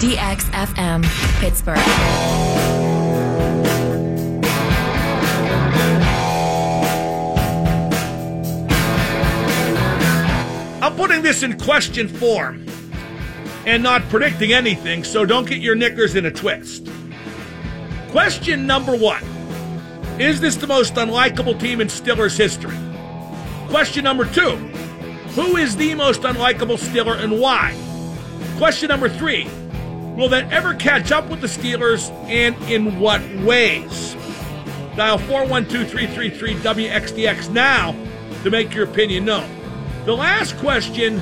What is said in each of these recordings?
DXFM, Pittsburgh. I'm putting this in question form and not predicting anything, so don't get your knickers in a twist. Question number one Is this the most unlikable team in Steelers history? Question number two Who is the most unlikable Steeler and why? Question number three Will that ever catch up with the Steelers and in what ways? Dial 412 333 WXDX now to make your opinion known. The last question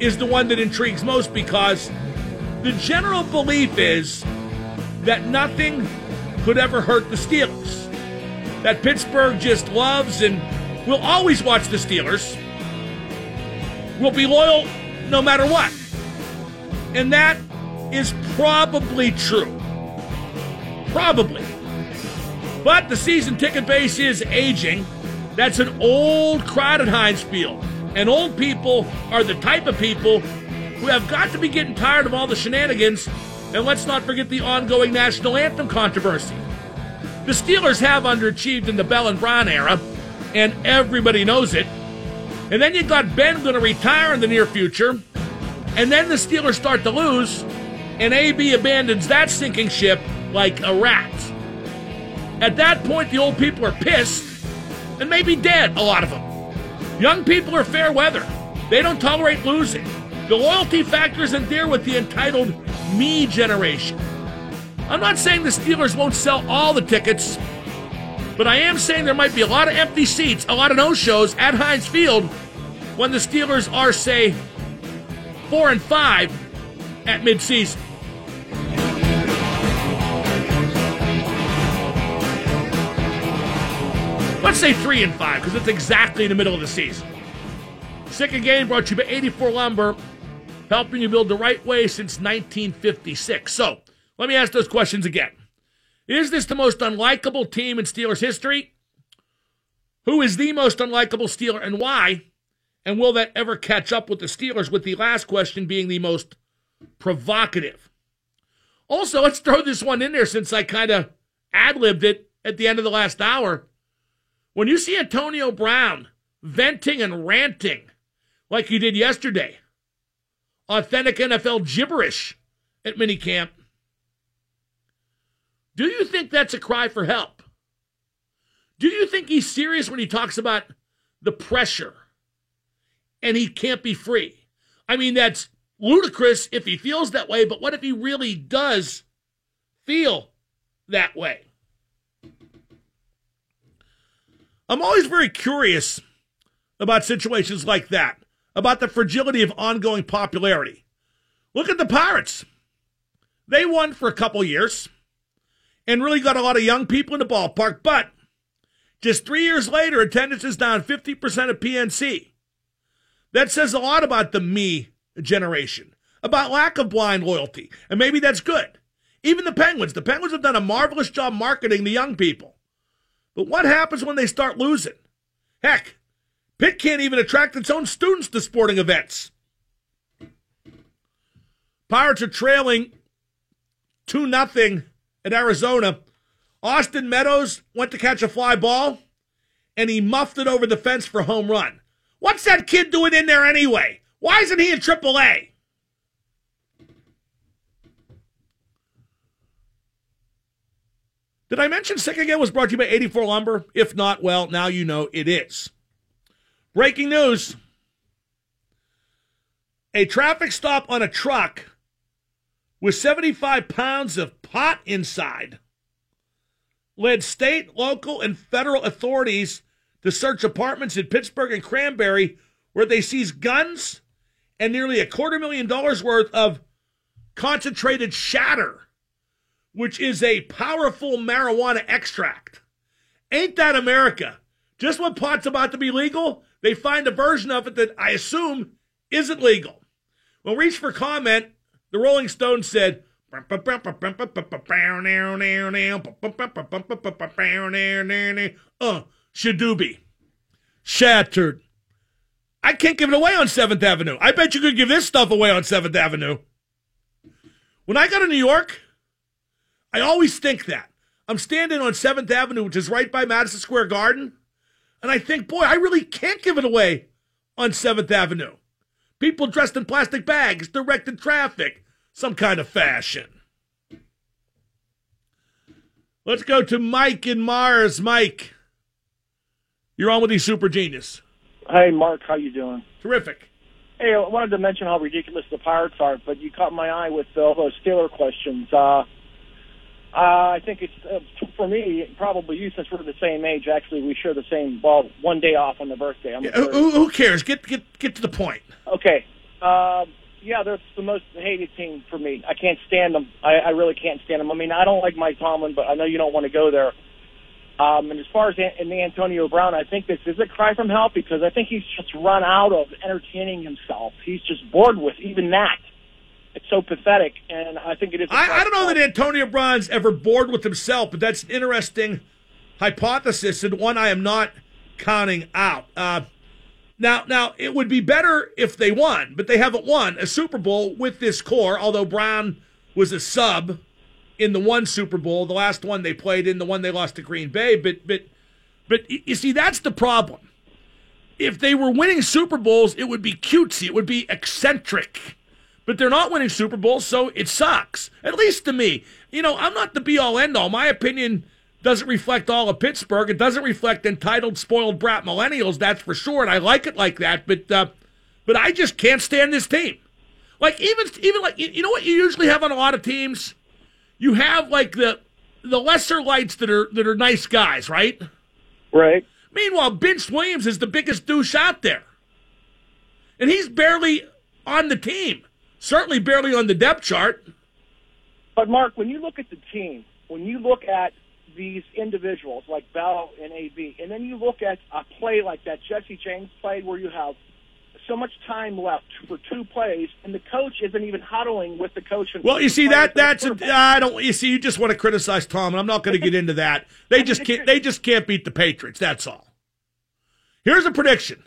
is the one that intrigues most because the general belief is that nothing could ever hurt the Steelers. That Pittsburgh just loves and will always watch the Steelers. Will be loyal no matter what. And that is probably true. Probably. But the season ticket base is aging. That's an old, crowded Heinz Field. And old people are the type of people who have got to be getting tired of all the shenanigans. And let's not forget the ongoing national anthem controversy. The Steelers have underachieved in the Bell and Brown era, and everybody knows it. And then you got Ben going to retire in the near future, and then the Steelers start to lose, and AB abandons that sinking ship like a rat. At that point, the old people are pissed and maybe dead, a lot of them. Young people are fair weather. They don't tolerate losing. The loyalty factor isn't there with the entitled me generation. I'm not saying the Steelers won't sell all the tickets, but I am saying there might be a lot of empty seats, a lot of no shows at Heinz Field when the Steelers are, say, four and five at midseason. Let's say three and five, because it's exactly in the middle of the season. Second game brought you by 84 Lumber, helping you build the right way since 1956. So, let me ask those questions again. Is this the most unlikable team in Steelers history? Who is the most unlikable Steeler and why? And will that ever catch up with the Steelers? With the last question being the most provocative. Also, let's throw this one in there since I kind of ad libbed it at the end of the last hour. When you see Antonio Brown venting and ranting like he did yesterday, authentic NFL gibberish at minicamp, do you think that's a cry for help? Do you think he's serious when he talks about the pressure and he can't be free? I mean, that's ludicrous if he feels that way, but what if he really does feel that way? I'm always very curious about situations like that, about the fragility of ongoing popularity. Look at the Pirates. They won for a couple years and really got a lot of young people in the ballpark, but just three years later, attendance is down 50% of PNC. That says a lot about the me generation, about lack of blind loyalty, and maybe that's good. Even the Penguins, the Penguins have done a marvelous job marketing the young people. But what happens when they start losing? Heck, Pitt can't even attract its own students to sporting events. Pirates are trailing 2 nothing at Arizona. Austin Meadows went to catch a fly ball and he muffed it over the fence for home run. What's that kid doing in there anyway? Why isn't he in AAA? Did I mention Sick Again was brought to you by 84 Lumber? If not, well, now you know it is. Breaking news a traffic stop on a truck with 75 pounds of pot inside led state, local, and federal authorities to search apartments in Pittsburgh and Cranberry where they seized guns and nearly a quarter million dollars worth of concentrated shatter which is a powerful marijuana extract. Ain't that America? Just when pot's about to be legal, they find a version of it that I assume isn't legal. Well, reach for comment, the Rolling Stones said, uh, Shadoobie. Shattered. I can't give it away on 7th Avenue. I bet you could give this stuff away on 7th Avenue. When I go to New York, I always think that. I'm standing on 7th Avenue, which is right by Madison Square Garden, and I think, boy, I really can't give it away on 7th Avenue. People dressed in plastic bags, directing traffic, some kind of fashion. Let's go to Mike in Mars. Mike, you're on with the Super Genius. Hey, Mark, how you doing? Terrific. Hey, I wanted to mention how ridiculous the Pirates are, but you caught my eye with all those Steeler questions. Uh, uh, I think it's uh, for me, probably you, since we're the same age. Actually, we share the same. Well, one day off on the birthday. I'm yeah, who, who, cares? Get get get to the point. Okay. Uh, yeah, they're the most hated team for me. I can't stand them. I, I really can't stand them. I mean, I don't like Mike Tomlin, but I know you don't want to go there. Um, and as far as and Antonio Brown, I think this is a cry from help because I think he's just run out of entertaining himself. He's just bored with even that. It's so pathetic, and I think it is. I, I don't know that Antonio Brown's ever bored with himself, but that's an interesting hypothesis and one I am not counting out. Uh, now, now it would be better if they won, but they haven't won a Super Bowl with this core. Although Brown was a sub in the one Super Bowl, the last one they played in, the one they lost to Green Bay. But, but, but you see, that's the problem. If they were winning Super Bowls, it would be cutesy, it would be eccentric. But they're not winning Super Bowls, so it sucks. At least to me. You know, I'm not the be all end all. My opinion doesn't reflect all of Pittsburgh. It doesn't reflect entitled, spoiled brat millennials, that's for sure. And I like it like that. But uh, but I just can't stand this team. Like even even like you know what you usually have on a lot of teams, you have like the the lesser lights that are that are nice guys, right? Right. Meanwhile, Vince Williams is the biggest douche out there, and he's barely on the team. Certainly, barely on the depth chart. But Mark, when you look at the team, when you look at these individuals like Bell and AB, and then you look at a play like that Jesse James played where you have so much time left for two plays, and the coach isn't even huddling with the coach. well, you see that that's a, I don't. You see, you just want to criticize Tom, and I'm not going to get into that. They just can't. They just can't beat the Patriots. That's all. Here's a prediction: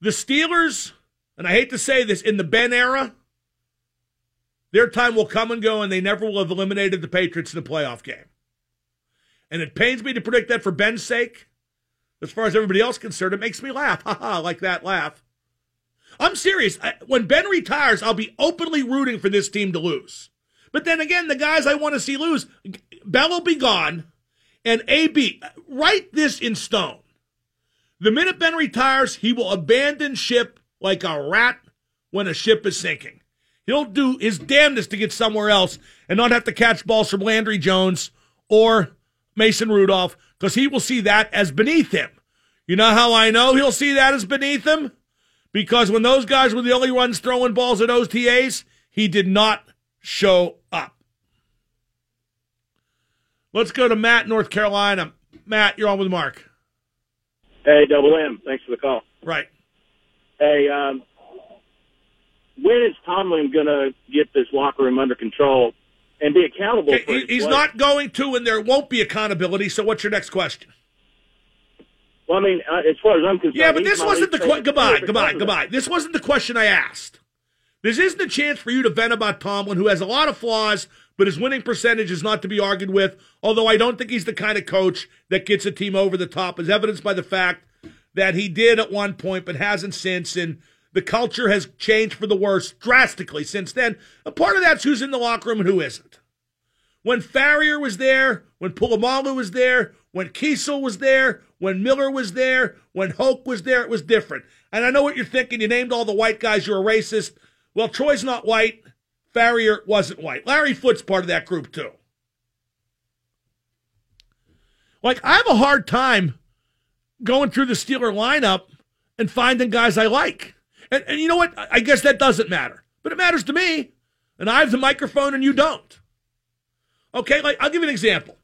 the Steelers, and I hate to say this, in the Ben era, their time will come and go, and they never will have eliminated the Patriots in a playoff game. And it pains me to predict that for Ben's sake. As far as everybody else concerned, it makes me laugh. Ha ha, like that laugh. I'm serious. I, when Ben retires, I'll be openly rooting for this team to lose. But then again, the guys I want to see lose, Bell will be gone, and AB, write this in stone. The minute Ben retires, he will abandon ship like a rat when a ship is sinking. He'll do his damnedest to get somewhere else and not have to catch balls from Landry Jones or Mason Rudolph because he will see that as beneath him. You know how I know he'll see that as beneath him? Because when those guys were the only ones throwing balls at OTAs, he did not show up. Let's go to Matt, North Carolina. Matt, you're on with Mark. Hey, Double M. Thanks for the call. Right. Hey, um, when is Tomlin going to get this locker room under control and be accountable. He's not going to, and there won't be accountability. So, what's your next question? Well, I mean, uh, as far as I'm concerned, yeah, but this wasn't the question. Goodbye, goodbye, goodbye. This wasn't the question I asked. This isn't a chance for you to vent about Tomlin, who has a lot of flaws, but his winning percentage is not to be argued with. Although I don't think he's the kind of coach that gets a team over the top, as evidenced by the fact that he did at one point, but hasn't since, and the culture has changed for the worse drastically since then. A part of that's who's in the locker room and who isn't. When Farrior was there, when Polamalu was there, when Keisel was there, when Miller was there, when Hoke was there, it was different. And I know what you're thinking. You named all the white guys. You're a racist. Well, Troy's not white. Farrior wasn't white. Larry Foote's part of that group, too. Like, I have a hard time going through the Steeler lineup and finding guys I like. And, and you know what? I guess that doesn't matter. But it matters to me. And I have the microphone and you don't. Okay, like I'll give you an example.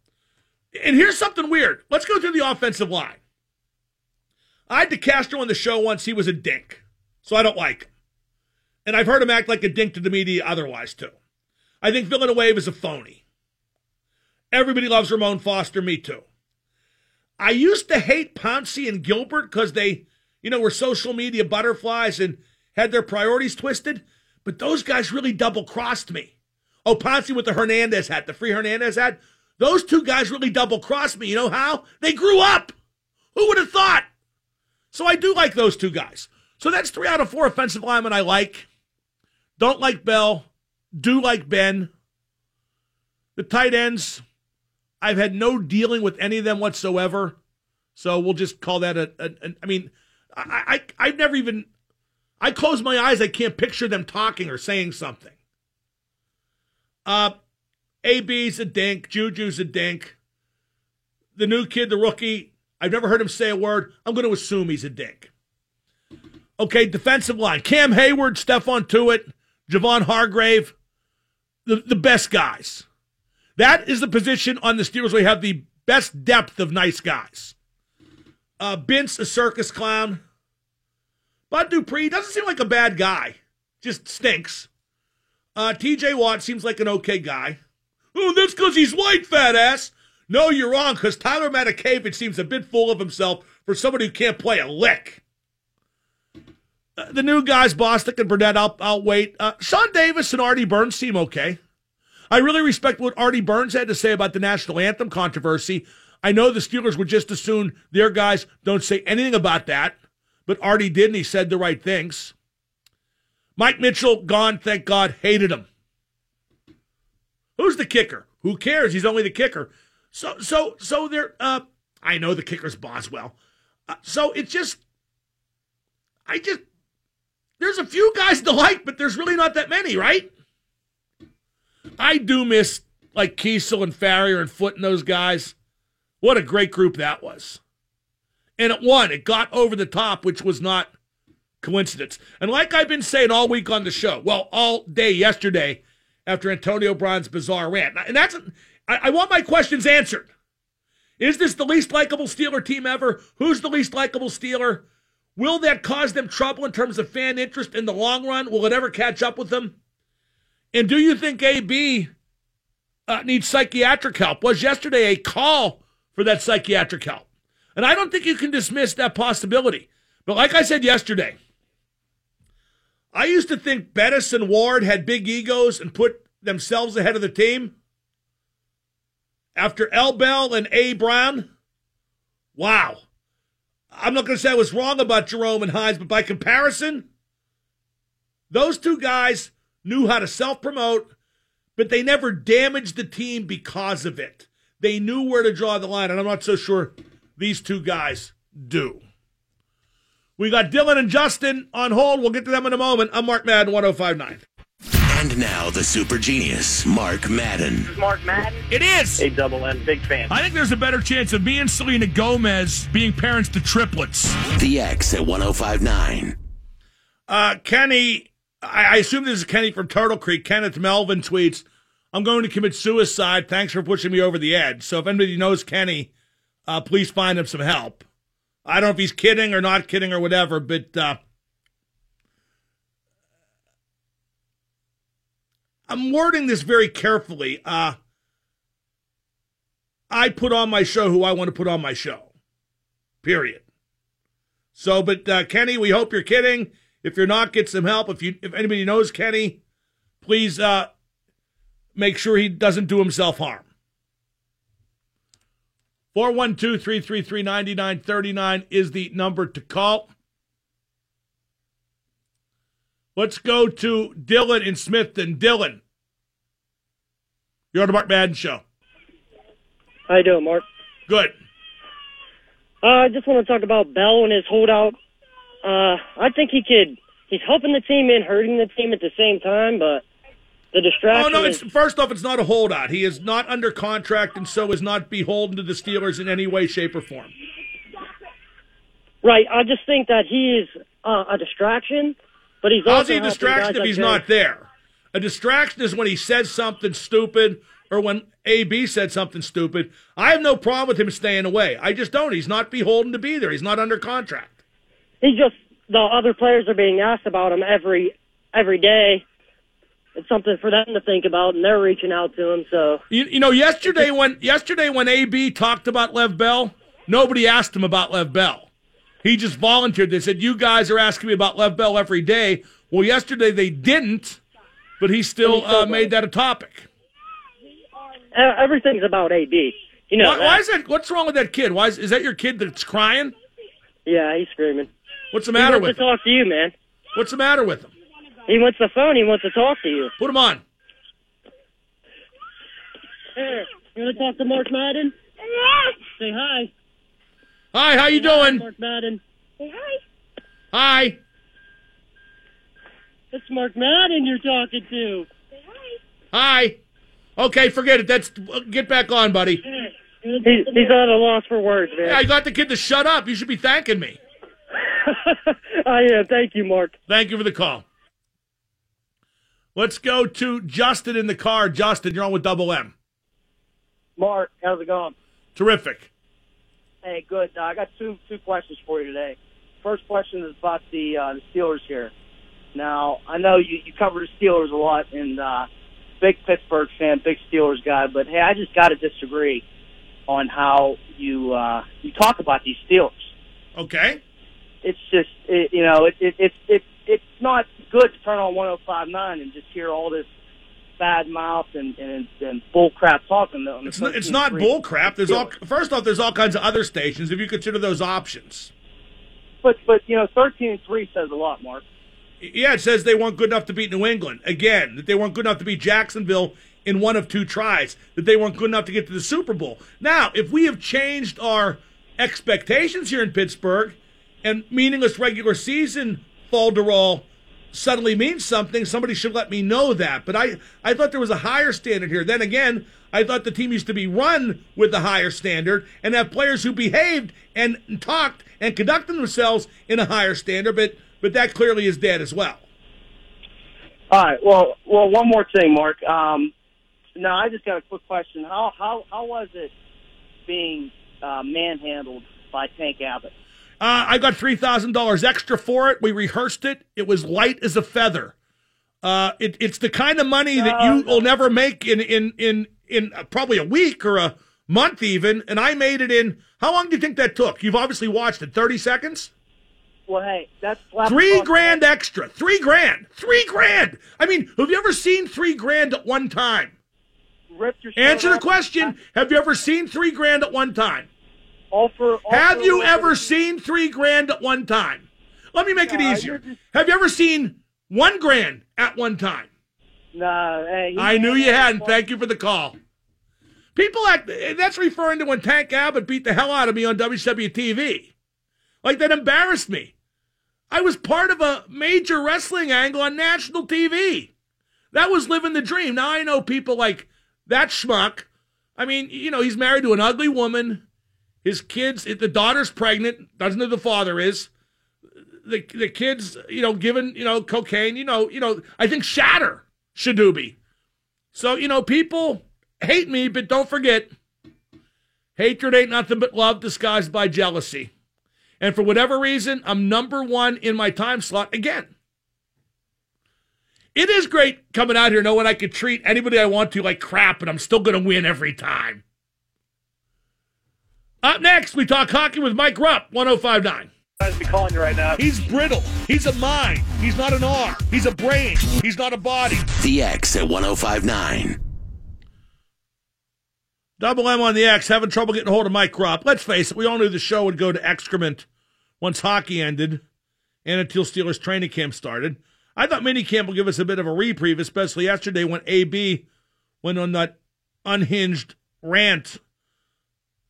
And here's something weird. Let's go through the offensive line. I had DeCastro on the show once. He was a dink. So I don't like him. And I've heard him act like a dink to the media otherwise, too. I think Villanueva is a phony. Everybody loves Ramon Foster, me too. I used to hate Pouncey and Gilbert because they you know, were social media butterflies and had their priorities twisted. But those guys really double crossed me. Oh, Pouncey with the Hernandez hat, the free Hernandez hat. Those two guys really double crossed me. You know how? They grew up. Who would have thought? So I do like those two guys. So that's three out of four offensive linemen I like. Don't like Bell. Do like Ben. The tight ends, I've had no dealing with any of them whatsoever. So we'll just call that a. a, a I mean, I, I I've never even. I close my eyes. I can't picture them talking or saying something. Uh, AB's a dink. Juju's a dink. The new kid, the rookie, I've never heard him say a word. I'm going to assume he's a dink. Okay, defensive line. Cam Heyward, Stephon Tuitt, Javon Hargrave, the, the best guys. That is the position on the Steelers where you have the best depth of nice guys. Uh, Bince, a circus clown. Bud Dupree doesn't seem like a bad guy, just stinks. Uh, TJ Watt seems like an okay guy. Oh, that's because he's white, fat ass. No, you're wrong, because Tyler Matakevich seems a bit full of himself for somebody who can't play a lick. Uh, the new guys, Bostic and Burnett, I'll, I'll wait. Uh, Sean Davis and Artie Burns seem okay. I really respect what Artie Burns had to say about the national anthem controversy. I know the Steelers would just as soon their guys don't say anything about that, but Artie did, and he said the right things. Mike Mitchell, gone, thank God, hated him. Who's the kicker? Who cares? He's only the kicker. So, so, so there. Uh, I know the kicker's Boswell. Uh, so it's just, I just, there's a few guys to like, but there's really not that many, right? I do miss like Keisel and Farrior and Foote and those guys. What a great group that was. And it won. It got over the top, which was not coincidence. And like I've been saying all week on the show, well, all day yesterday after Antonio Brown's bizarre rant. And that's, I, I want my questions answered. Is this the least likable Steeler team ever? Who's the least likable Steeler? Will that cause them trouble in terms of fan interest in the long run? Will it ever catch up with them? And do you think AB uh, needs psychiatric help? Was yesterday a call for that psychiatric help? And I don't think you can dismiss that possibility. But like I said yesterday, I used to think Bettis and Ward had big egos and put themselves ahead of the team. After L. Bell and A. Brown, wow. I'm not going to say I was wrong about Jerome and Hines, but by comparison, those two guys knew how to self promote, but they never damaged the team because of it. They knew where to draw the line, and I'm not so sure these two guys do. We got Dylan and Justin on hold. We'll get to them in a moment. I'm Mark Madden, 1059. And now the super genius, Mark Madden. Mark Madden. It is. A double N, big fan. I think there's a better chance of me and Selena Gomez being parents to triplets. The X at 1059. Uh, Kenny, I, I assume this is Kenny from Turtle Creek. Kenneth Melvin tweets, I'm going to commit suicide. Thanks for pushing me over the edge. So if anybody knows Kenny, uh, please find him some help. I don't know if he's kidding or not kidding or whatever, but uh, I'm wording this very carefully. Uh, I put on my show who I want to put on my show. Period. So, but uh, Kenny, we hope you're kidding. If you're not, get some help. If you, if anybody knows Kenny, please uh, make sure he doesn't do himself harm. 412 333 9939 is the number to call. Let's go to Dylan in Smithton. Dylan, you're on the Mark Madden Show. How you doing, Mark? Good. Uh, I just want to talk about Bell and his holdout. Uh, I think he could. He's helping the team and hurting the team at the same time, but the distraction. Oh no! It's is, first off, it's not a holdout. He is not under contract, and so is not beholden to the Steelers in any way, shape, or form. right. I just think that he is uh, a distraction, but he's How's also he a distraction if like he's Jay. not there? A distraction is when he says something stupid or when AB said something stupid. I have no problem with him staying away. I just don't. He's not beholden to be there. He's not under contract. He's just the other players are being asked about him every every day. It's something for them to think about, and they're reaching out to him. So You, you know, yesterday when yesterday when AB talked about Lev Bell, nobody asked him about Lev Bell. He just volunteered. They said, "You guys are asking me about Lev Bell every day." Well, yesterday they didn't, but he still he uh, made that a topic. Everything's about AB. You know Why, why is that? What's wrong with that kid? Why is, is that your kid that's crying? Yeah, he's screaming. What's the matter with him? He matter wants with to him? talk to you, man. What's the matter with him? He wants the phone. He wants to talk to you. Put him on. Here, you want to talk to Mark Madden? Say hi. Hi, how you Say hi, doing? Mark Madden. Say hi. Hi. It's Mark Madden you're talking to. Say hi. Hi. Okay, forget it. That's get back on, buddy. He's, he's at a loss for words, man. Yeah, I got the kid to shut up. You should be thanking me. I am. Thank you, Mark. Thank you for the call. Let's go to Justin in the car. Justin, you're on with Double M. Mark, how's it going? Terrific. Hey, good. Uh, I got two two questions for you today. First question is about the uh, the Steelers here. Now, I know you you cover the Steelers a lot, and uh, big Pittsburgh fan, big Steelers guy. But hey, I just got to disagree on how you uh, you talk about these Steelers. Okay. It's just it, you know it, it it it it's not good to turn on 105.9 and just hear all this bad mouth and and, and bull crap talking. though. It's not, it's not bull crap. There's all first off, there's all kinds of other stations if you consider those options. But but you know, 13 and three says a lot, Mark. Yeah, it says they weren't good enough to beat New England. Again, that they weren't good enough to beat Jacksonville in one of two tries. That they weren't good enough to get to the Super Bowl. Now, if we have changed our expectations here in Pittsburgh, and meaningless regular season falderall suddenly means something, somebody should let me know that. But I, I thought there was a higher standard here. Then again, I thought the team used to be run with the higher standard and have players who behaved and talked and conducted themselves in a higher standard. But but that clearly is dead as well. All right. Well, well, one more thing, Mark. Um, no, I just got a quick question. How how how was it being uh, manhandled by Tank Abbott? Uh, I got three thousand dollars extra for it. We rehearsed it. It was light as a feather. Uh, it, it's the kind of money that you will never make in in in in probably a week or a month even. And I made it in. How long do you think that took? You've obviously watched it. Thirty seconds. Well, hey, that's Three grand extra. Three grand. Three grand. I mean, have you ever seen three grand at one time? Answer the question. Have you ever seen three grand at one time? All for, all Have for you ever seen three grand at one time? Let me make it easier. just- Have you ever seen one grand at one time? Nah, hey, I knew you hadn't. Thank you for the call. People act, that's referring to when Tank Abbott beat the hell out of me on WWTV. Like that embarrassed me. I was part of a major wrestling angle on national TV. That was living the dream. Now I know people like that schmuck. I mean, you know, he's married to an ugly woman. His kids, the daughter's pregnant, doesn't know the father is. The the kids, you know, given you know cocaine. You know, you know. I think Shatter Shadoobie. So you know, people hate me, but don't forget, hatred ain't nothing but love disguised by jealousy. And for whatever reason, I'm number one in my time slot again. It is great coming out here knowing I could treat anybody I want to like crap, and I'm still going to win every time. Up next, we talk hockey with Mike Rupp, 1059. I'd be calling you right now. He's brittle. He's a mind. He's not an R. He's a brain. He's not a body. The X at 1059. Double M on the X, having trouble getting a hold of Mike Rupp. Let's face it, we all knew the show would go to excrement once hockey ended and until Steelers training camp started. I thought minicamp would give us a bit of a reprieve, especially yesterday when AB went on that unhinged rant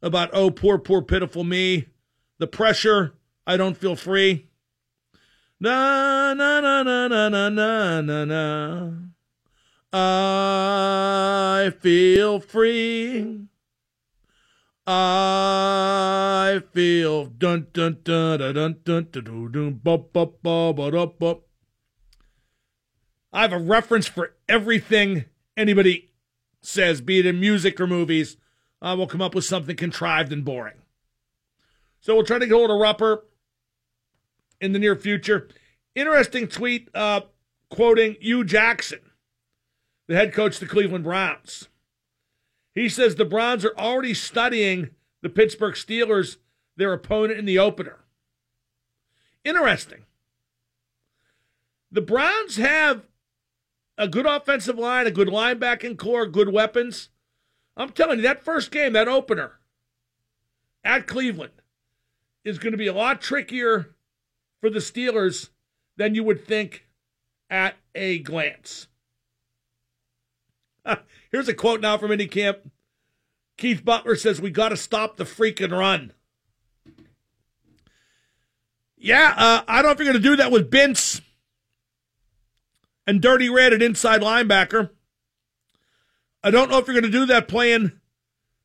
about, oh, poor, poor, pitiful me. The pressure, I don't feel free. Na, na, na, na, na, na, na, na, na. I feel free. I feel dun dun dun dun dun dun dun dun dun ba ba ba da ba. I have a reference for everything anybody says, be it in music or movies. I will come up with something contrived and boring. So we'll try to get hold of Rupper in the near future. Interesting tweet uh, quoting Hue Jackson the head coach of the Cleveland Browns. He says the Browns are already studying the Pittsburgh Steelers, their opponent in the opener. Interesting. The Browns have a good offensive line, a good linebacking core, good weapons. I'm telling you, that first game, that opener at Cleveland, is going to be a lot trickier for the Steelers than you would think at a glance. Here's a quote now from Camp. Keith Butler says, We got to stop the freaking run. Yeah, uh, I don't know if you're going to do that with Bince and Dirty Red at inside linebacker. I don't know if you're going to do that playing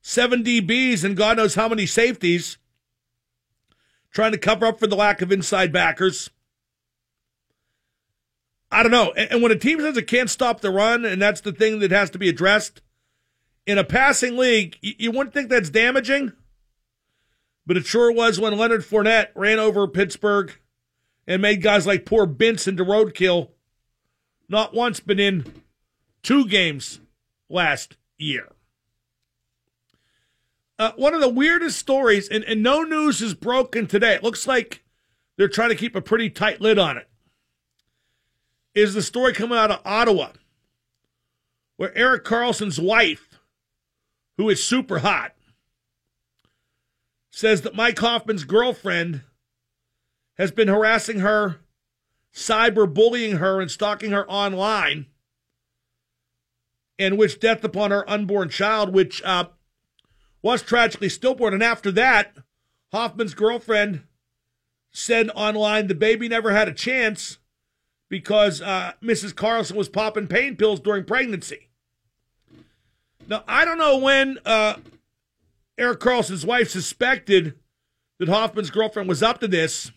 seven DBs and God knows how many safeties, trying to cover up for the lack of inside backers. I don't know. And when a team says it can't stop the run, and that's the thing that has to be addressed in a passing league, you wouldn't think that's damaging, but it sure was when Leonard Fournette ran over Pittsburgh and made guys like poor Bince into roadkill. Not once, but in two games last year. Uh, one of the weirdest stories, and, and no news is broken today. It looks like they're trying to keep a pretty tight lid on it. Is the story coming out of Ottawa, where Erik Karlsson's wife, who is super hot, says that Mike Hoffman's girlfriend has been harassing her, cyber bullying her, and stalking her online, and wished death upon her unborn child, which uh, was tragically stillborn. And after that, Hoffman's girlfriend said online the baby never had a chance because uh, Mrs. Karlsson was popping pain pills during pregnancy. Now, I don't know when uh, Erik Karlsson's wife suspected that Hoffman's girlfriend was up to this,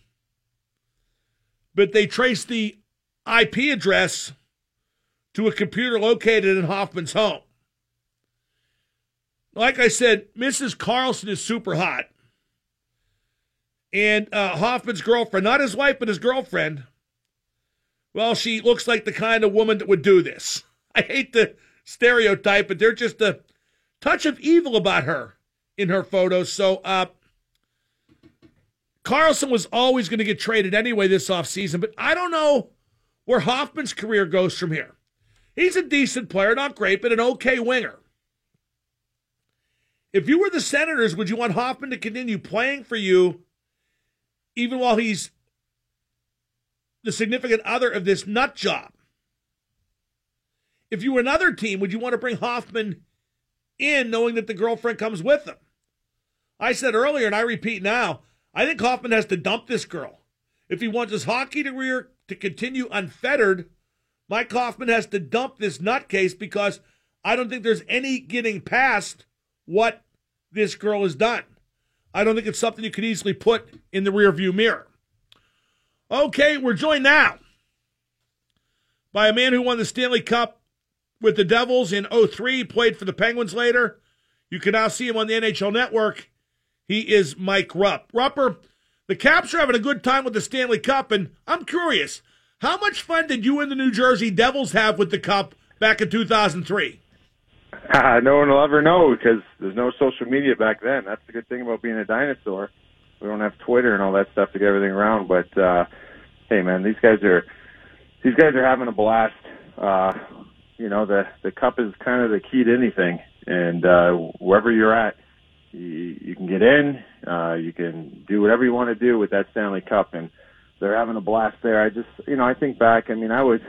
but they traced the IP address to a computer located in Hoffman's home. Like I said, Mrs. Karlsson is super hot. And uh, Hoffman's girlfriend, not his wife, but his girlfriend, well, she looks like the kind of woman that would do this. I hate the stereotype, but there's just a touch of evil about her in her photos. So, uh, Karlsson was always going to get traded anyway this offseason, but I don't know where Hoffman's career goes from here. He's a decent player, not great, but an okay winger. If you were the Senators, would you want Hoffman to continue playing for you even while he's the significant other of this nut job? If you were another team, would you want to bring Hoffman in knowing that the girlfriend comes with him? I said earlier, and I repeat now, I think Hoffman has to dump this girl. If he wants his hockey career to continue unfettered, Mike Hoffman has to dump this nutcase because I don't think there's any getting past what this girl has done. I don't think it's something you could easily put in the rearview mirror. Okay, we're joined now by a man who won the Stanley Cup with the Devils in 03, played for the Penguins later. You can now see him on the NHL Network. He is Mike Rupp. Rupper, the Caps are having a good time with the Stanley Cup, and I'm curious, how much fun did you and the New Jersey Devils have with the Cup back in 2003? Uh, no one will ever know because there's no social media back then. That's the good thing about being a dinosaur. We don't have Twitter and all that stuff to get everything around. But uh, hey, man, these guys are these guys are having a blast. Uh, you know, the the cup is kind of the key to anything, and uh, wherever you're at, you, can get in. Uh, you can do whatever you want to do with that Stanley Cup, and they're having a blast there. I just, you know, I think back. I mean, I was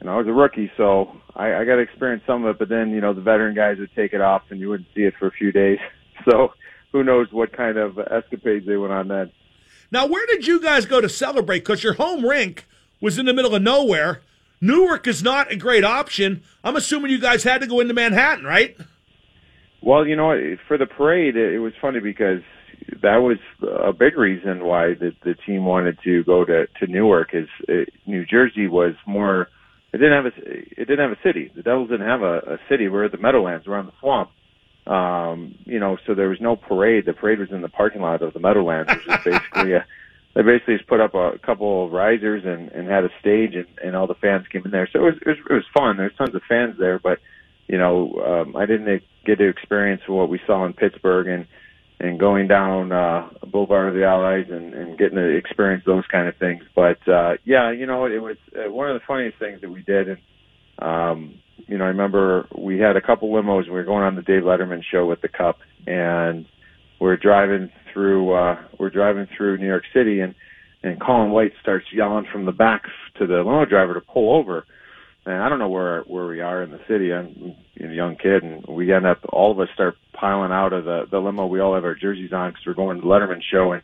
you know, I was a rookie, so I, I got to experience some of it. But then, you know, the veteran guys would take it off, and you wouldn't see it for a few days. So who knows what kind of escapades they went on then. Now, where did you guys go to celebrate? Because your home rink was in the middle of nowhere. Newark is not a great option. I'm assuming you guys had to go into Manhattan, right? Well, you know, for the parade, it was funny because that was a big reason why the the team wanted to go to to Newark. Is it, New Jersey was more it didn't have a it didn't have a city. The Devils didn't have a, a city. We're at the Meadowlands. We're on the swamp. Um, you know, so there was no parade. The parade was in the parking lot of the Meadowlands, which is basically a they basically just put up a couple of risers and, and had a stage and, and all the fans came in there. So it was, it was it was fun. There's tons of fans there, but you know, um, I didn't get to experience what we saw in Pittsburgh and and going down uh Boulevard of the Allies and, and getting to experience those kind of things. But uh yeah, you know, it was uh, one of the funniest things that we did and Um, you know, I remember we had a couple limos. We were going on the Dave Letterman show with the Cup, and we're driving through. uh We're driving through New York City, and and Colin White starts yelling from the back to the limo driver to pull over. And I don't know where where we are in the city. I'm a young kid, and we end up all of us start piling out of the the limo. We all have our jerseys on because we're going to the Letterman show, and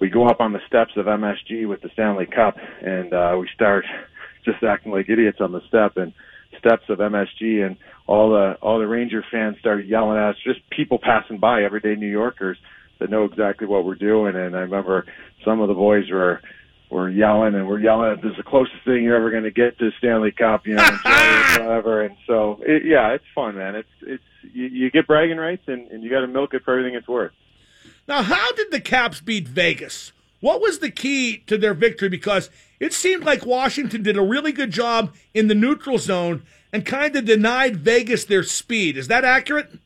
we go up on the steps of MSG with the Stanley Cup, and uh, we start just acting like idiots on the step and steps of MSG, and all the all the Ranger fans started yelling at us. Just people passing by, everyday New Yorkers that know exactly what we're doing. And I remember some of the boys were were yelling and we're yelling at this is the closest thing you're ever going to get to Stanley Cup, you know, whatever. And so, it, yeah, it's fun, man. It's it's you, you get bragging rights and, and you got to milk it for everything it's worth. Now, how did the Caps beat Vegas? What was the key to their victory? Because it seemed like Washington did a really good job in the neutral zone and kind of denied Vegas their speed. Is that accurate?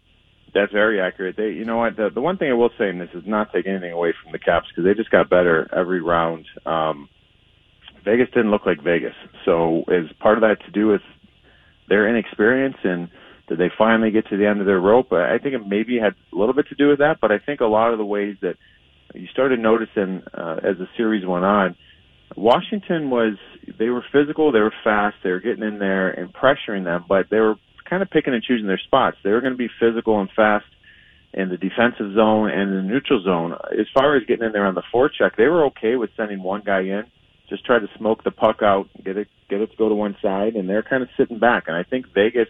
That's very accurate. They, you know what? The, the one thing I will say, and this is not take anything away from the Caps because they just got better every round. Um, Vegas didn't look like Vegas, so is part of that to do with their inexperience and did they finally get to the end of their rope? I think it maybe had a little bit to do with that, but I think a lot of the ways that you started noticing uh, as the series went on, Washington was they were physical, they were fast, they were getting in there and pressuring them, but they were kind of picking and choosing their spots. They were going to be physical and fast in the defensive zone and the neutral zone. As far as getting in there on the forecheck, they were okay with sending one guy in, just try to smoke the puck out, get it get it to go to one side, and they're kind of sitting back. And I think Vegas,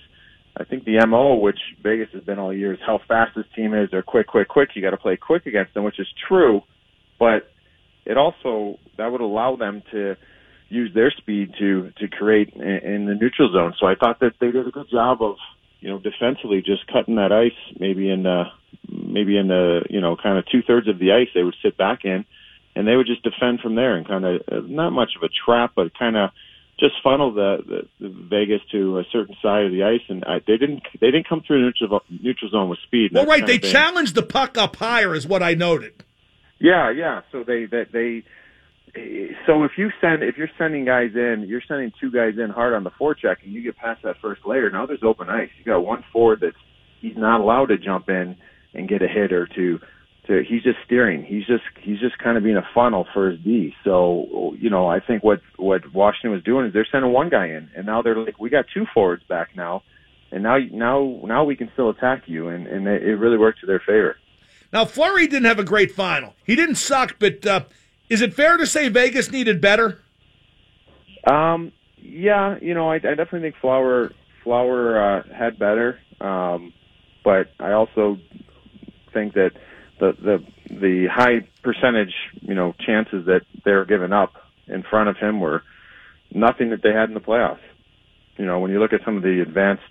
I think the mo which Vegas has been all year is how fast this team is. They're quick, quick, quick. You got to play quick against them, which is true, but it also that would allow them to use their speed to to create in, in the neutral zone. So I thought that they did a good job of you know defensively just cutting that ice maybe in uh maybe in the you know kind of two thirds of the ice they would sit back in and they would just defend from there and kind of uh, not much of a trap but kind of just funnel the, the, the Vegas to a certain side of the ice, and I, they didn't they didn't come through neutral neutral zone with speed. Well, right, they challenged the puck up higher, is what I noted. Yeah, yeah. So they that they so if you send if you're sending guys in, you're sending two guys in hard on the forecheck, and you get past that first layer. Now there's open ice. You got one forward that's he's not allowed to jump in and get a hit or two. To he's just steering. He's just he's just kind of being a funnel for his D. So you know I think what what Washington was doing is they're sending one guy in, and now they're like we got two forwards back now, and now now now we can still attack you, and and it really worked to their favor. Now Fleury didn't have a great final. He didn't suck, but. Uh, is it fair to say Vegas needed better? Um, yeah, you know, I, I definitely think Flower Flower uh, had better, um, but I also think that the the the high percentage, you know, chances that they're giving up in front of him were nothing that they had in the playoffs. You know, when you look at some of the advanced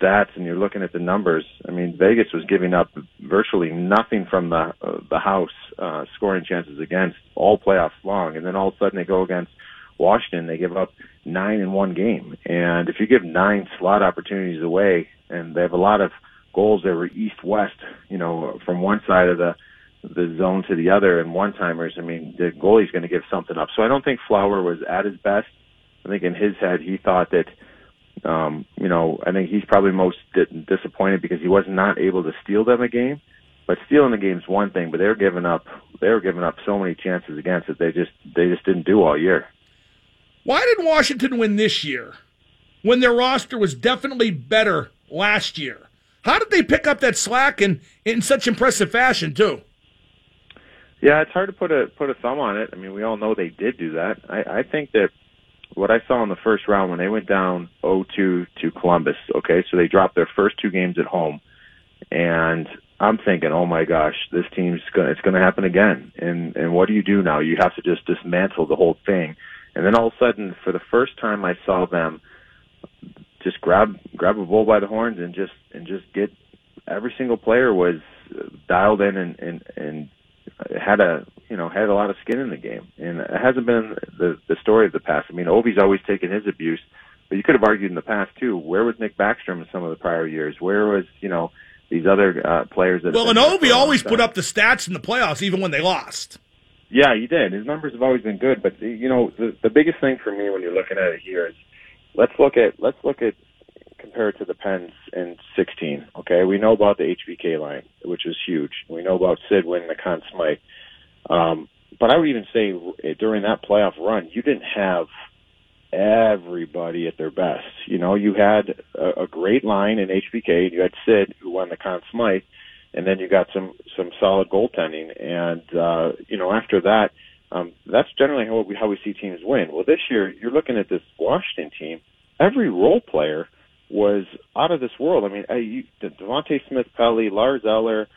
stats and you're looking at the numbers, I mean, Vegas was giving up virtually nothing from the uh, the house uh, scoring chances against all playoffs long, and then all of a sudden they go against Washington, they give up nine in one game, and if you give nine slot opportunities away, and they have a lot of goals that were east west, you know, from one side of the the zone to the other, and one timers. I mean, the goalie's going to give something up. So I don't think Flower was at his best. I think in his head he thought that um, you know, I think he's probably most di- disappointed because he was not able to steal them a game. But stealing the game is one thing, but they're giving up. They were giving up so many chances against it. They just they just didn't do all year. Why did Washington win this year when their roster was definitely better last year? How did they pick up that slack in in such impressive fashion too? Yeah, it's hard to put a put a thumb on it. I mean, we all know they did do that. I, I think that what I saw in the first round when they went down 0-2 to Columbus. Okay, so they dropped their first two games at home, and I'm thinking, oh my gosh, this team's gonna it's gonna happen again. And and what do you do now? You have to just dismantle the whole thing. And then all of a sudden, for the first time, I saw them just grab grab a bull by the horns and just and just get every single player was dialed in and and and had a you know had a lot of skin in the game, and it hasn't been the the story of the past. I mean, Ovi's always taken his abuse, but you could have argued in the past too. Where was Nick Backstrom in some of the prior years? Where was you know these other uh, players that? Well, and Ovi always put up the stats in the playoffs, even when they lost. Yeah, he did. His numbers have always been good, but you know the the biggest thing for me when you're looking at it here is let's look at let's look at compare it to the Pens in 16. Okay, we know about the HBK line, which was huge. We know about Sid winning the Conn Smythe. Um, but I would even say during that playoff run, you didn't have everybody at their best. You know, you had a, a great line in HBK. And you had Sid, who won the Conn Smythe, and then you got some some solid goaltending. And uh, you know, after that, um, that's generally how we how we see teams win. Well, this year you're looking at this Washington team. Every role player was out of this world. I mean, uh, you, Devante Smith, Pelly, Lars Eller.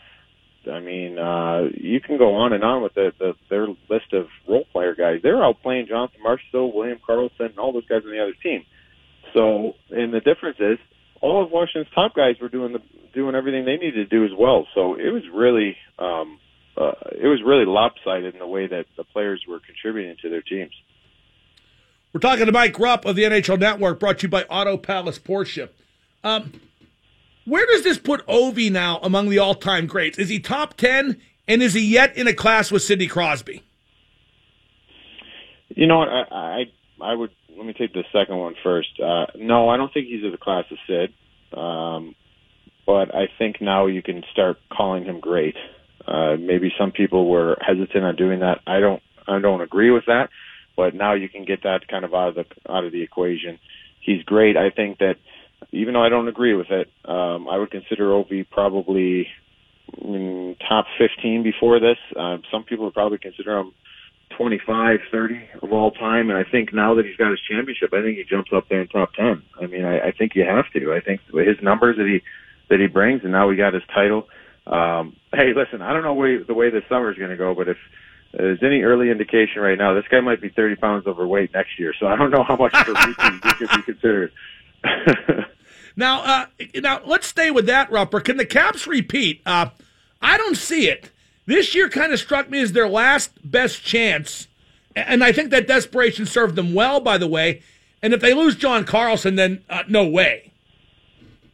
I mean, uh, you can go on and on with the, the their list of role player guys. They're out playing Jonathan Marchessault, William Karlsson, and all those guys on the other team. So, and the difference is, all of Washington's top guys were doing the doing everything they needed to do as well. So it was really, um, uh, it was really lopsided in the way that the players were contributing to their teams. We're talking to Mike Rupp of the NHL Network, brought to you by Auto Palace Porsche. Um, where does this put Ovi now among the all-time greats? Is he top ten, and is he yet in a class with Sidney Crosby? You know what? I, I I would let me take the second one first. Uh, no, I don't think he's in the class of Sid, um, but I think now you can start calling him great. Uh, maybe some people were hesitant on doing that. I don't I don't agree with that, but now you can get that kind of out of the out of the equation. He's great. I think that even though I don't agree with it, um, I would consider Ovi probably in top 15 before this. Uh, some people would probably consider him 25, 30 of all time. And I think now that he's got his championship, I think he jumps up there in top 10. I mean, I, I think you have to. I think his numbers that he that he brings, and now we got his title. Um, hey, listen, I don't know way, the way this summer is going to go, but if there's any early indication right now, this guy might be 30 pounds overweight next year. So I don't know how much of a repeat he could be considered. now, uh, now let's stay with that, Rupper. Can the Caps repeat? Uh, I don't see it. This year kind of struck me as their last best chance, and I think that desperation served them well. By the way, and if they lose John Carlson, then uh, no way.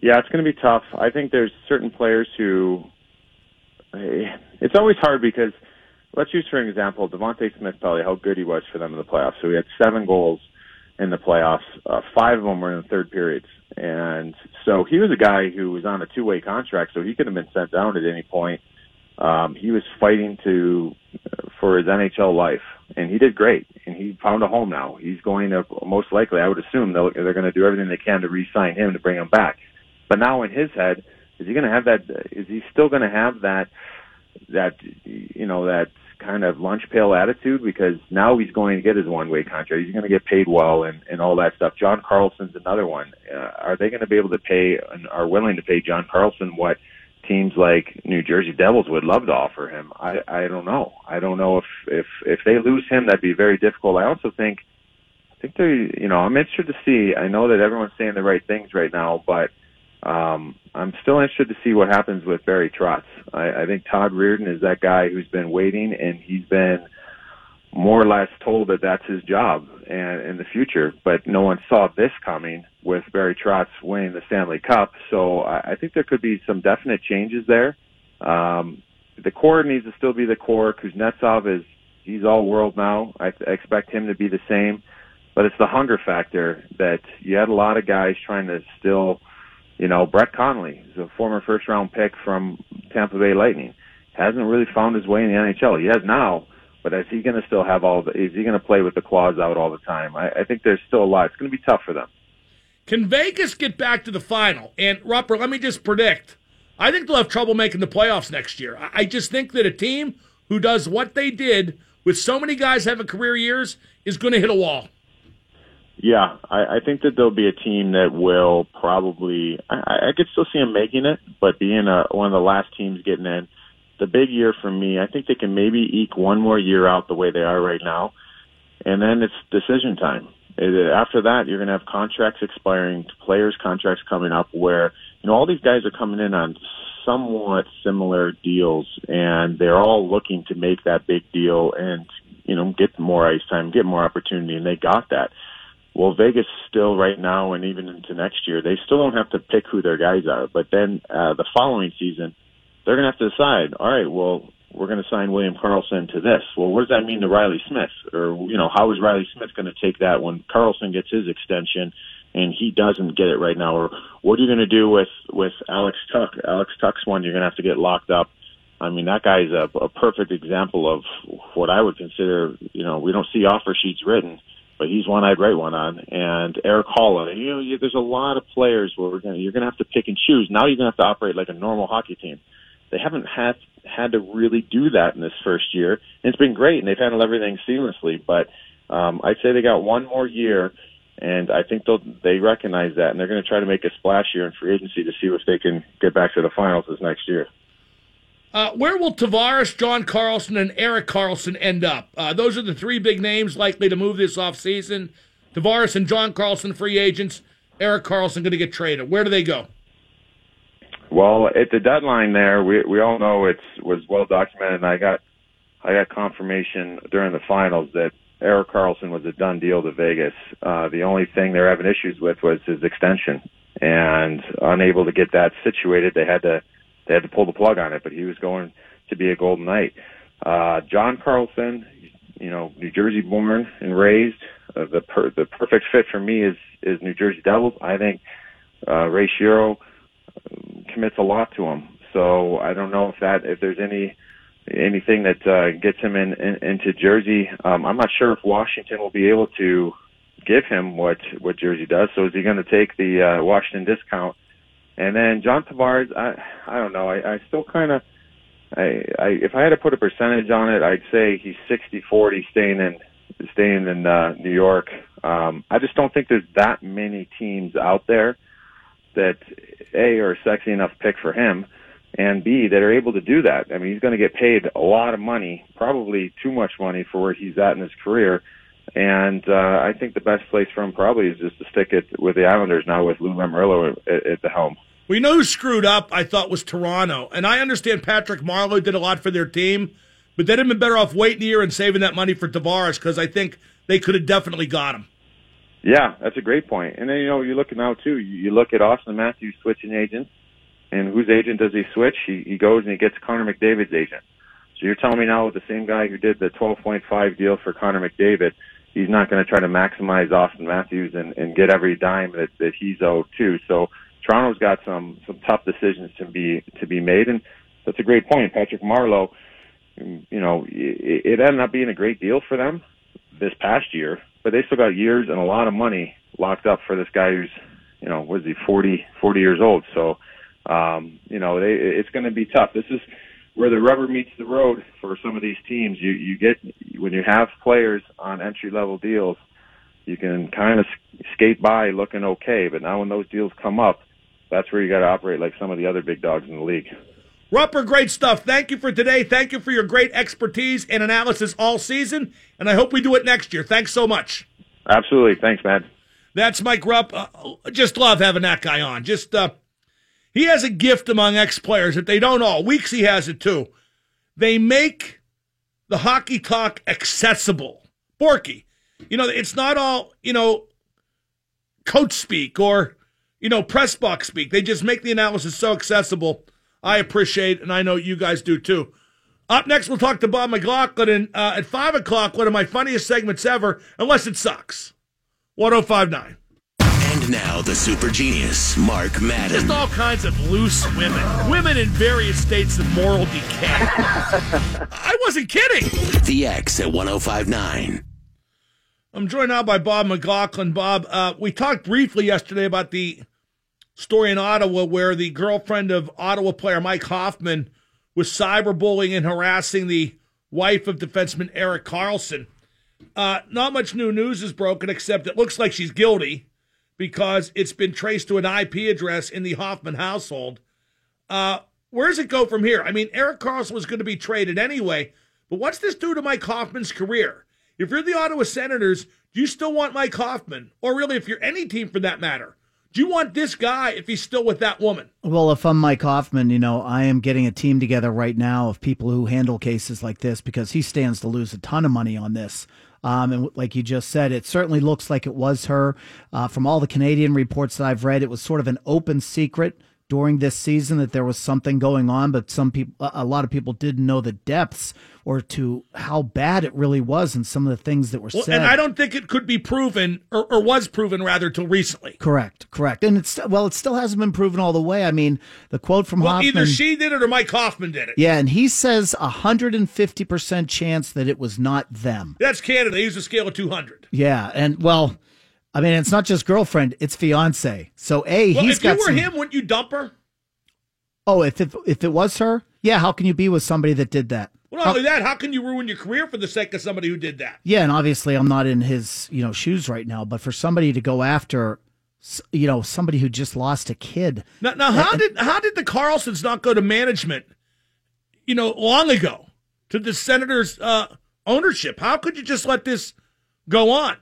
Yeah, it's going to be tough. I think there's certain players who. It's always hard because, let's use for an example, Devante Smith Pelly, how good he was for them in the playoffs. So he had seven goals in the playoffs. Uh, five of them were in the third periods. And so he was a guy who was on a two way contract, so he could have been sent down at any point. Um, he was fighting to for his NHL life, and he did great. And he found a home now. He's going to most likely, I would assume, they're, they're going to do everything they can to re-sign him to bring him back. But now in his head, is he going to have that? Is he still going to have that? That you know that kind of lunch pail attitude because now he's going to get his one way contract. He's going to get paid well and, and all that stuff. John Carlson's another one. Uh, are they going to be able to pay and are willing to pay John Carlson what teams like New Jersey Devils would love to offer him? I, I don't know. I don't know if, if, if they lose him, that'd be very difficult. I also think, I think they, you know, I'm interested to see, I know that everyone's saying the right things right now, but um, I'm still interested to see what happens with Barry Trotz. I, I think Todd Reirden is that guy who's been waiting, and he's been more or less told that that's his job and in the future. But no one saw this coming with Barry Trotz winning the Stanley Cup. So I, I think there could be some definite changes there. Um, the core needs to still be the core. Kuznetsov is he's all world now. I, I expect him to be the same. But it's the hunger factor that you had a lot of guys trying to still – you know, Brett Connolly is a former first round pick from Tampa Bay Lightning. Hasn't really found his way in the NHL. He has now, but is he going to still have all the, is he going to play with the claws out all the time? I, I think there's still a lot. It's going to be tough for them. Can Vegas get back to the final? And Rupper, let me just predict. I think they'll have trouble making the playoffs next year. I just think that a team who does what they did with so many guys having career years is going to hit a wall. Yeah, I, I think that there'll be a team that will probably. I, I could still see them making it, but being a, one of the last teams getting in, the big year for me, I think they can maybe eke one more year out the way they are right now, and then it's decision time. After that, you're going to have contracts expiring, players' contracts coming up, where you know all these guys are coming in on somewhat similar deals, and they're all looking to make that big deal and you know get more ice time, get more opportunity, and they got that. Well, Vegas still right now and even into next year, they still don't have to pick who their guys are. But then uh, the following season, they're going to have to decide. All right, well, we're going to sign William Karlsson to this. Well, what does that mean to Reilly Smith? Or, you know, how is Reilly Smith going to take that when Karlsson gets his extension and he doesn't get it right now? Or what are you going to do with, with Alex Tuch? Alex Tuch's one you're going to have to get locked up. I mean, that guy's a, a perfect example of what I would consider, you know, we don't see offer sheets written, but he's one I'd write one on. And Erik Haula, you know, you, there's a lot of players where we're gonna, you're going to have to pick and choose. Now you're going to have to operate like a normal hockey team. They haven't had had to really do that in this first year. And it's been great, and they've handled everything seamlessly. But um, I'd say they got one more year, and I think they'll they recognize that, and they're going to try to make a splash here in free agency to see if they can get back to the finals this next year. Uh, where will Tavares, John Carlson, and Erik Karlsson end up? Uh, those are the three big names likely to move this offseason. Tavares and John Carlson, free agents. Erik Karlsson going to get traded. Where do they go? Well, at the deadline there, we we all know it was well documented, and I got I got confirmation during the finals that Erik Karlsson was a done deal to Vegas. Uh, the only thing they're having issues with was his extension, and unable to get that situated, they had to they had to pull the plug on it. But he was going to be a Golden Knight. Uh, John Carlson, you know, New Jersey born and raised. Uh, the per, the perfect fit for me is is New Jersey Devils. I think uh, Ray Shero commits a lot to him. So I don't know if that if there's any anything that uh, gets him in, in into Jersey. Um, I'm not sure if Washington will be able to give him what what Jersey does. So is he going to take the uh, Washington discount? And then John Tavares, I I don't know. I, I still kind of I, I if I had to put a percentage on it, I'd say he's 60-40 staying in staying in uh, New York. Um, I just don't think there's that many teams out there that a are a sexy enough pick for him, and B that are able to do that. I mean, he's going to get paid a lot of money, probably too much money for where he's at in his career. And uh, I think the best place for him probably is just to stick it with the Islanders now with Lou Lamoriello at, at the helm. We know who screwed up. I thought was Toronto, and I understand Patrick Marleau did a lot for their team, but they'd have been better off waiting a year and saving that money for Tavares because I think they could have definitely got him. Yeah, that's a great point. And then you know you look at now too. You look at Auston Matthews switching agents, and whose agent does he switch? He he goes and he gets Connor McDavid's agent. So you're telling me now with the same guy who did the 12.5 deal for Connor McDavid, he's not going to try to maximize Auston Matthews and and get every dime that that he's owed too. So Toronto's got some some tough decisions to be to be made, and that's a great point. Patrick Marleau, you know, it, it ended up being a great deal for them this past year but they still got years and a lot of money locked up for this guy who's, you know, was he 40, 40 years old. So, um, you know, they, it's going to be tough. This is where the rubber meets the road for some of these teams. You, you get, when you have players on entry level deals, you can kind of skate by looking okay. But now when those deals come up, that's where you got to operate like some of the other big dogs in the league. Rupper, great stuff. Thank you for today. Thank you for your great expertise and analysis all season, and I hope we do it next year. Thanks so much. Absolutely. Thanks, man. That's Mike Rupp. Uh, just love having that guy on. Just uh, he has a gift among ex players that they don't all. Weeks he has it too. They make the hockey talk accessible. Borky, you know, it's not all you know, coach speak or you know, press box speak. They just make the analysis so accessible I appreciate, and I know you guys do too. Up next, we'll talk to Bob McLaughlin and, uh, at 5 o'clock, one of my funniest segments ever, unless it sucks. 1059. And now, the super genius, Mark Madden. Just all kinds of loose women. Women in various states of moral decay. I wasn't kidding. The X at 1059. I'm joined now by Bob McLaughlin. Bob, uh, we talked briefly yesterday about the story in Ottawa where the girlfriend of Ottawa player Mike Hoffman was cyberbullying and harassing the wife of defenseman Erik Karlsson. Uh, not much new news is broken, except it looks like she's guilty because it's been traced to an IP address in the Hoffman household. Uh, where does it go from here? I mean, Erik Karlsson was going to be traded anyway, but what's this do to Mike Hoffman's career? If you're the Ottawa Senators, do you still want Mike Hoffman? Or really, if you're any team for that matter, do you want this guy if he's still with that woman? Well, if I'm Mike Hoffman, you know, I am getting a team together right now of people who handle cases like this because he stands to lose a ton of money on this. Um, and like you just said, it certainly looks like it was her. Uh, from all the Canadian reports that I've read, it was sort of an open secret during this season that there was something going on, but some people, a lot of people didn't know the depths or to how bad it really was and some of the things that were Well, said. and I don't think it could be proven, or, or was proven rather, till recently. Correct, correct. And it's, well, it still hasn't been proven all the way. I mean, the quote from Well, Hoffman. either she did it or Mike Hoffman did it. yeah, and he says a 150% chance that it was not them. That's Canada. They use a scale of 200. Yeah, and well, I mean, it's not just girlfriend; it's fiance. So, a Well, he's if you got were some. him, wouldn't you dump her? Oh, if it, if it was her, yeah. How can you be with somebody that did that? Well, not only that, how can you ruin your career for the sake of somebody who did that? Yeah, and obviously I'm not in his you know shoes right now, but for somebody to go after, you know, somebody who just lost a kid. Now, now how did how did the Karlssons not go to management? You know, long ago to the Senators' uh, ownership. How could you just let this go on?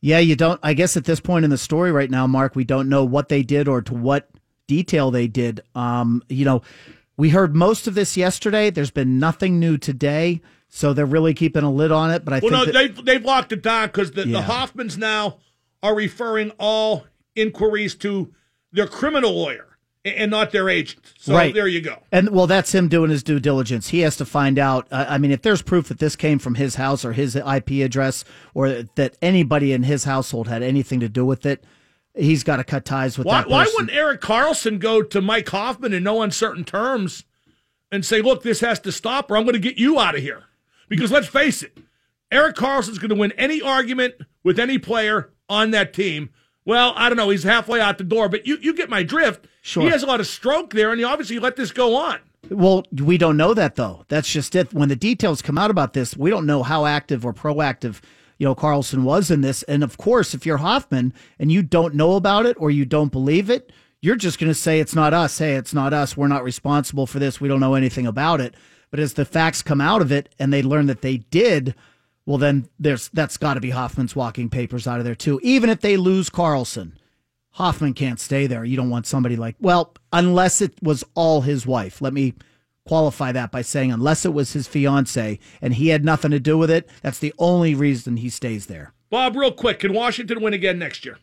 Yeah, you don't. I guess at this point in the story right now, Mark, we don't know what they did or to what detail they did. Um, you know, we heard most of this yesterday. There's been nothing new today, so they're really keeping a lid on it. But I Well, think no, that, they've they've locked it down because the, the Hoffmans now are referring all inquiries to their criminal lawyer and not their agent. So Right. there you go. And well, that's him doing his due diligence. He has to find out. Uh, I mean, if there's proof that this came from his house or his IP address, or that anybody in his household had anything to do with it, he's got to cut ties with Why, that why wouldn't Erik Karlsson go to Mike Hoffman in no uncertain terms and say, look, this has to stop or I'm going to get you out of here? Because let's face it, Erik Karlsson's going to win any argument with any player on that team. Well, I don't know. He's halfway out the door, but you, you get my drift. Sure. He has a lot of stroke there, and he obviously let this go on. Well, we don't know that though. That's just it. When the details come out about this, we don't know how active or proactive, you know, Karlsson was in this. And of course, if you're Hoffman and you don't know about it or you don't believe it, you're just going to say it's not us. Hey, it's not us. We're not responsible for this. We don't know anything about it. But as the facts come out of it and they learn that they did, well, then there's that's got to be Hoffman's walking papers out of there too. Even if they lose Karlsson, Hoffman can't stay there. You don't want somebody like, well, unless it was all his wife. Let me qualify that by saying, unless it was his fiance and he had nothing to do with it, that's the only reason he stays there. Bob, real quick, can Washington win again next year?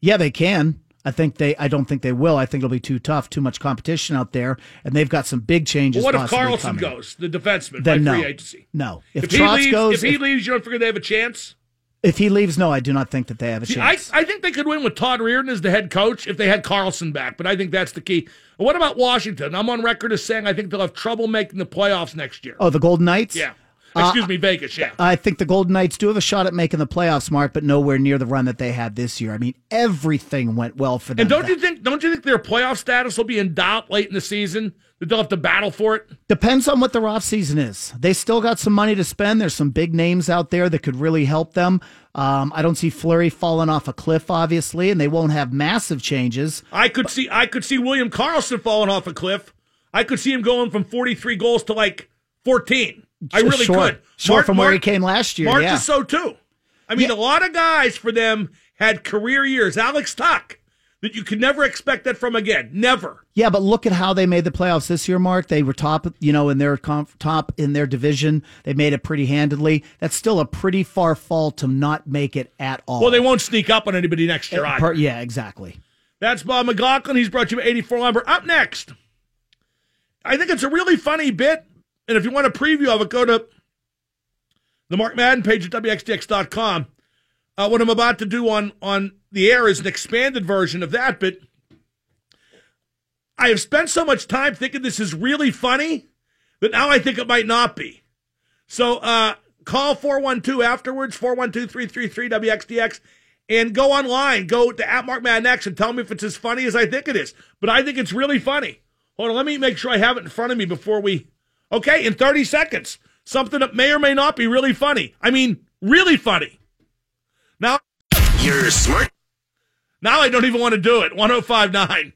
Yeah, they can. I think they. I don't think they will. I think it'll be too tough, too much competition out there, and they've got some big changes. Well, what if Carlson coming. goes, the defenseman, Then by no, free agency? no. If, If, he leaves, goes, if he if, leaves, you don't figure they have a chance. If he leaves, no, I do not think that they have a See, I, chance. I think they could win with Todd Reirden as the head coach if they had Carlson back, but I think that's the key. What about Washington? I'm on record as saying I think they'll have trouble making the playoffs next year. oh, the Golden Knights. yeah. Uh, Excuse me, Vegas, yeah. I think the Golden Knights do have a shot at making the playoffs, Mark, but nowhere near the run that they had this year. I mean, everything went well for them. and don't That- you think don't you think their playoff status will be in doubt late in the season? That they'll have to battle for it? Depends on what their off season is. They still got some money to spend. There's some big names out there that could really help them. Um, I don't see Fleury falling off a cliff, obviously, and they won't have massive changes. I could see I could see William Karlsson falling off a cliff. I could see him going from 43 goals to like 14. I really Short. could. Short Mark- from where he came last year. Mark yeah. is so too. I mean, Yeah. a lot of guys for them had career years. Alex Tuch, that you could never expect that from again. Never. Yeah, but look at how they made the playoffs this year, Mark. They were top, you know, in their conf- top in their division. They made it pretty handedly. That's still a pretty far fall to not make it at all. Well, they won't sneak up on anybody next year Uh, per- yeah, exactly. That's Bob McLaughlin. He's brought you 84 Lumber. Up next, I think it's a really funny bit. And if you want a preview of it, go to the Mark Madden page at WXDX.com. Uh, what I'm about to do on, on the air is an expanded version of that, but I have spent so much time thinking this is really funny that now I think it might not be. So uh, call 412 afterwards, 412-333-WXDX, and go online. Go to at Mark Madden and tell me if it's as funny as I think it is. But I think it's really funny. Hold on, let me make sure I have it in front of me before we... Okay, in 30 seconds. Something that may or may not be really funny. I mean, really funny. Now, You're smart. Now I don't even want to do it. 1059.